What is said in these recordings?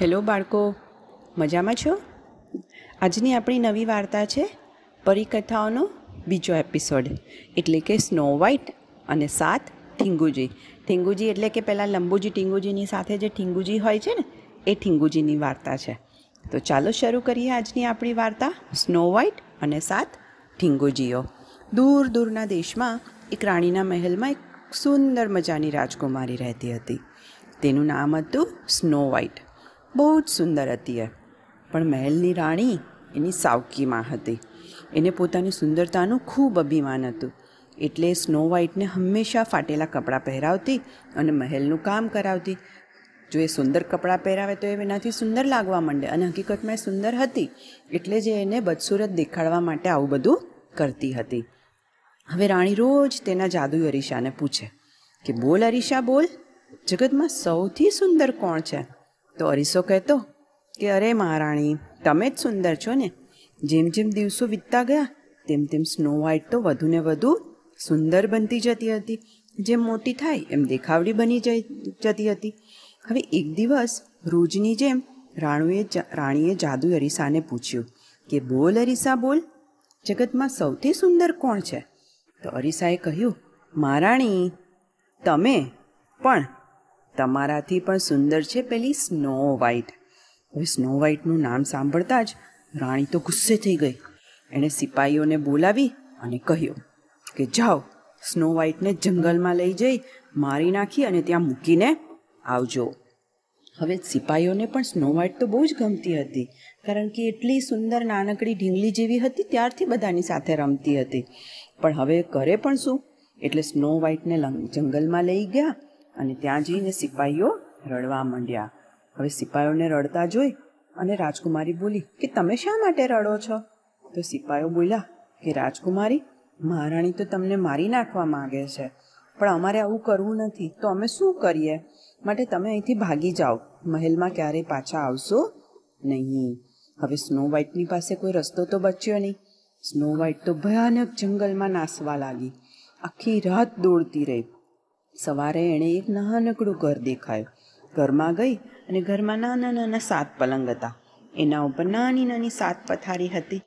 Hello બાળકો, મજામાં છો? આજની આપણી નવી વાર્તા છે પરિકથાઓનો બીજો એપિસોડ, એટલે કે સ્નો વ્હાઇટ અને સાત ઠીંગુજી. ઠીંગુજી એટલે કે પહેલાં લંબુજી ઠીંગુજીની સાથે જે ઠીંગુજી હોય છે ને, એ ઠીંગુજીની વાર્તા છે. તો ચાલો શરૂ કરીએ આજની આપણી વાર્તા સ્નો વ્હાઇટ અને સાત ઠીંગુજીઓ. દૂર દૂરના દેશમાં એક રાણીના મહેલમાં એક સુંદર મજાની રાજકુમારી રહેતી હતી. તેનું નામ હતું સ્નો વ્હાઇટ બહુ જ સુંદર હતી પણ મહેલની રાણી એની સાવકીમાં હતી. એને પોતાની સુંદરતાનું ખૂબ અભિમાન હતું. એટલે સ્નો વ્હાઇટને હંમેશા ફાટેલા કપડાં પહેરાવતી અને મહેલનું કામ કરાવતી. જો એ સુંદર કપડાં પહેરાવે તો એ એનાથી સુંદર લાગવા માંડે અને હકીકતમાં એ સુંદર હતી. એટલે જ એને બદસુરત દેખાડવા માટે આવું બધું કરતી હતી. હવે રાણી રોજ તેના જાદુ અરીશાને પૂછે કે, બોલ અરીશા બોલ, જગતમાં સૌથી સુંદર કોણ છે? તો અરીસો કહેતો કે, અરે મહારાણી, તમે જ સુંદર છો ને. જેમ જેમ દિવસો વીતતા ગયા, તેમ તેમ સ્નો વ્હાઇટ તો વધુ ને વધુ સુંદર બનતી જતી હતી. જેમ મોટી થાય, એમ દેખાવડી બની જતી હતી. હવે એક દિવસ રોજની જેમ રાણુએ રાણીએ જાદુ અરીસાને પૂછ્યું કે, બોલ અરીસા, બોલ. જગતમાં સૌથી સુંદર કોણ છે? તો અરીસાએ કહ્યું, મહારાણી, તમે. પણ તમારાથી પણ સુંદર છે પેલી સ્નો વ્હાઇટ. હવે સ્નો વ્હાઇટનું નામ સાંભળતા જ રાણી તો ગુસ્સે થઈ ગઈ. એણે સિપાહીઓને બોલાવી અને કહ્યું કે, જાઓ, સ્નો વ્હાઇટને જંગલમાં લઈ જઈ, મારી નાખી અને ત્યાં મૂકીને આવજો. હવે સિપાહીઓને પણ સ્નો વ્હાઇટ તો બહુ જ ગમતી હતી, કારણ કે એટલી સુંદર નાનકડી ઢીંગલી જેવી હતી, ત્યારથી બધાની સાથે રમતી હતી. પણ હવે કરે પણ શું? એટલે સ્નો વ્હાઇટને જંગલમાં લઈ ગયા અને ત્યાં જઈને સિપાહીઓ રડવા માંડ્યા. હવે સિપાહીઓને રડતા જોઈ અને રાજકુમારી બોલી, કે તમે શા માટે રડો છો? તો સિપાહીઓ બોલ્યા, કે રાજકુમારી, મહારાણી તો તમને મારી નાખવા માંગે છે, પણ અમારે આવું કરવું નથી, તો અમે શું કરીએ? માટે તમે અહીંથી ભાગી જાઓ, મહેલમાં ક્યારેય પાછા આવશો નહીં. હવે સ્નો વ્હાઇટની પાસે કોઈ રસ્તો તો બચ્યો નહીં. સ્નો વ્હાઇટ તો ભયાનક જંગલમાં નાસવા લાગી. આખી રાત દોડતી રહી. સવારે એણે એક નાનકડું ઘર દેખાયું. ઘરમાં ગઈ અને ઘરમાં નાના નાના સાત પલંગ હતા. એના ઉપર નાની નાની સાત પથારી હતી.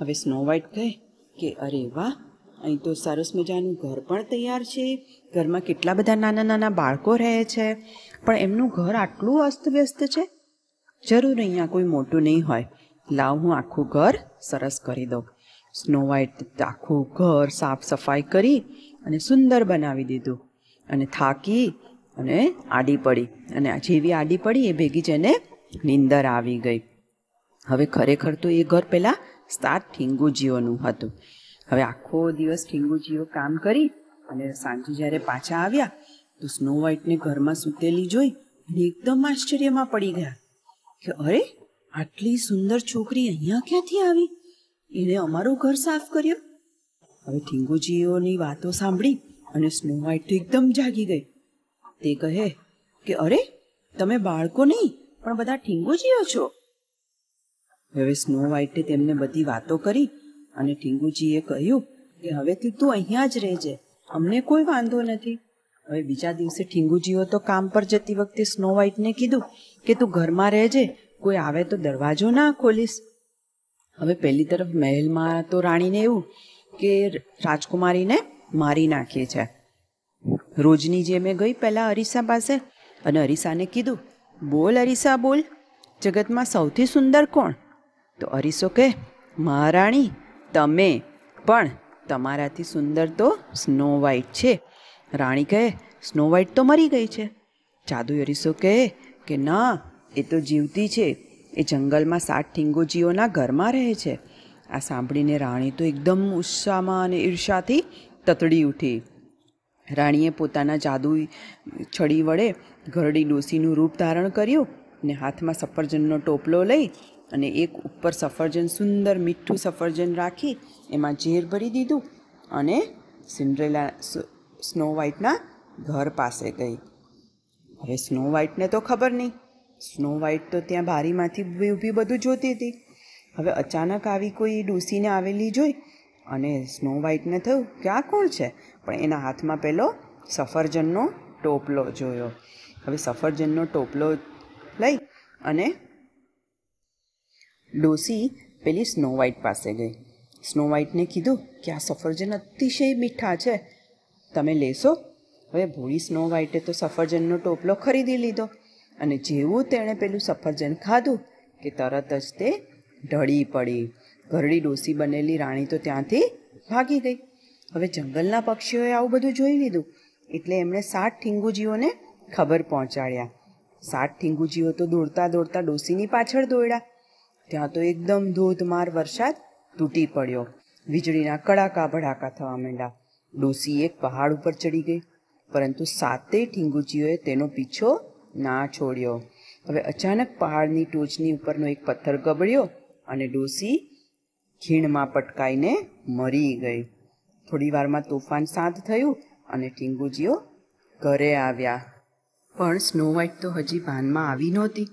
હવે સ્નો વ્હાઇટ કહે કે, અરે વાહ, અહીં તો સરસ મજાનું ઘર પણ તૈયાર છે. ઘરમાં કેટલા બધા નાના નાના બાળકો રહે છે. પણ એમનું ઘર આટલું અસ્તવ્યસ્ત છે? જરૂર અહીંયા કોઈ મોટું નહીં હોય. લાવ હું આખું ઘર સરસ કરી દઉં. સ્નો વ્હાઇટ આખું ઘર સાફ સફાઈ કરી અને સુંદર બનાવી દીધું. અને થાકી અને આડી પડી. અને જેવી આડી પડી, એ ભેગી જ એને નીંદર આવી ગઈ. હવે ખરેખર તો એ ઘર પહેલાં સાત ઠીંગુજીઓનું હતું. હવે આખો દિવસ ઠીંગુજીઓ કામ કરી અને સાંજે જ્યારે પાછા આવ્યા, તો સ્નો વ્હાઈટને ઘરમાં સૂતેલી જોઈ અને એકદમ આશ્ચર્યમાં પડી ગયા કે અરે, આટલી સુંદર છોકરી અહીંયા ક્યાંથી આવી? એણે અમારું ઘર સાફ કર્યું? હવે ઠીંગુજીઓની વાતો સાંભળી અને સ્નો વ્હાઈટ એકદમ જાગી ગઈ. તે કહે કે, અરે, તમે બાળકો નહીં, પણ બધા ઠીંગુજીઓ છો. હવે સ્નો વ્હાઈટે તેમને બધી વાતો કરી અને ઠીંગુજીએ કહ્યું કે હવેથી તું અહીંયા જ રહેજે, અમને કોઈ વાંધો નથી. હવે બીજા દિવસે ઠીંગુજીઓ તો કામ પર જતી વખતે સ્નો વ્હાઈટને કીધું કે, તું ઘરમાં રહેજે, કોઈ આવે તો દરવાજો ના ખોલીશ. હવે પહેલી તરફ મહેલમાં તો રાણીને એવું કે રાજકુમારીને મારી નાખીએ છે. રોજની જે મેં ગઈ પહેલાં અરીસા પાસે અને અરીસાને કીધું, બોલ અરીસા, બોલ. જગતમાં સૌથી સુંદર કોણ? તો અરીસો કહે, મહારાણી, તમે. પણ તમારાથી સુંદર તો સ્નો વ્હાઇટ છે. રાણી કહે, સ્નો વ્હાઇટ તો મરી ગઈ છે. જાદુ અરીસો કહે કે, ના, એ તો જીવતી છે. એ જંગલમાં સાત ઠીંગોજીઓના ઘરમાં રહે છે. આ સાંભળીને રાણી તો એકદમ ઉત્સાહમાં અને ઈર્ષાથી તતડી ઉઠી. રાણીએ પોતાના જાદુ છડી વડે ઘરડી ડોસીનું રૂપ ધારણ કર્યું અને હાથમાં સફરજનનો ટોપલો લઈ અને એક ઉપર સફરજન, સુંદર મીઠું સફરજન રાખી એમાં ઝેર ભરી દીધું અને સિન્ડ્રેલા સ્નો વ્હાઇટના ઘર પાસે ગઈ. હવે સ્નો વ્હાઇટને તો ખબર નહીં. સ્નો વ્હાઇટ તો ત્યાં બારીમાંથી ઊભી બધું જોતી હતી. હવે અચાનક આવી કોઈ ડોસીને આવેલી જોઈ અને સ્નો વ્હાઇટને થયું કે આ કોણ છે? પણ એના હાથમાં પેલો સફરજનનો ટોપલો જોયો. હવે સફરજનનો ટોપલો લઈ અને ડોસી પેલી સ્નો વ્હાઇટ પાસે ગઈ. સ્નો વ્હાઇટને કીધું કે આ સફરજન અતિશય મીઠા છે. તમે લેશો? હવે ભૂરી સ્નો વ્હાઇટે તો સફરજનનો ટોપલો ખરીદી લીધો. અને જેવું તેણે પેલું સફરજન ખાધું કે તરત જ તે ઢળી પડી. ઘરડી ડોસી બનેલી રાણી તો ત્યાંથી ભાગી ગઈ. હવે જંગલના પક્ષીઓએ આવું બધું જોઈ લીધું. એટલે એમણે સાત ઠીંગુજીઓને ખબર પહોંચાડ્યા. સાત ઠીંગુજીઓ તો દોડતા દોડતા ડોસીની પાછળ દોડ્યા. ત્યાં તો એકદમ ધોધમાર વરસાદ તૂટી પડ્યો. વીજળીના કડાકા ભડાકા થવા માંડ્યા. ડોસી એક પહાડ ઉપર ચડી ગઈ. પરંતુ સાતેય ઠીંગુજીઓએ તેનો પીછો ના છોડ્યો. હવે અચાનક પહાડની ટોચની ઉપરનો એક પથ્થર ગબડ્યો અને ડોસી ખીણમાં પટકાઈને મરી ગઈ. થોડી વારમાં તોફાન શાંત થયું અને ઠીંગુજીઓ ઘરે આવ્યા. પણ સ્નો વ્હાઇટ તો હજી ભાનમાં આવી નહોતી.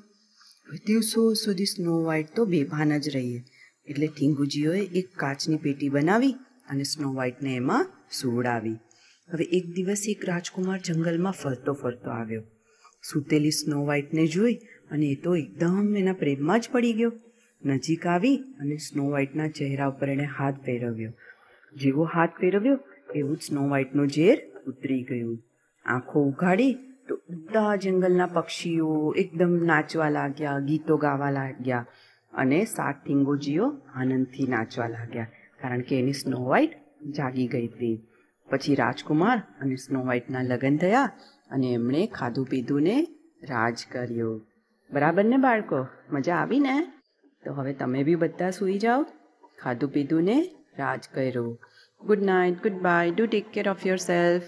દિવસો સુધી સ્નો વ્હાઇટ તો બેભાન જ રહીએ. એટલે ઠીંગુજીઓએ એક કાચની પેટી બનાવી અને સ્નો વ્હાઇટને એમાં સુવડાવી. હવે એક દિવસ એક રાજકુમાર જંગલમાં ફરતો ફરતો આવ્યો. સૂતેલી સ્નો વ્હાઇટને જોઈ અને એ તો એકદમ એના પ્રેમમાં જ પડી ગયો. નજીક આવી અને સ્નો વ્હાઇટના ચહેરા ઉપર એણે હાથ ફેરવ્યો. જેવો હાથ ફેરવ્યો, એવું જ સ્નો વ્હાઇટનું ઝેર ઉતરી ગયું. આંખો ઉઘાડી તો બધા જંગલના પક્ષીઓ એકદમ નાચવા લાગ્યા, ગીતો ગાવા લાગ્યા અને સાત ઠીંગોજીઓ આનંદથી નાચવા લાગ્યા, કારણ કે એની સ્નો વ્હાઇટ જાગી ગઈ હતી. પછી રાજકુમાર અને સ્નો વ્હાઇટના લગ્ન થયા અને એમણે ખાધું પીધું ને રાજ કર્યો. બરાબર ને બાળકો? મજા આવી ને? તો હવે તમે બી બધા સૂઈ જાઓ, ખાધું પીધું ને રાજ કર્યો. Good night goodbye do take care of yourself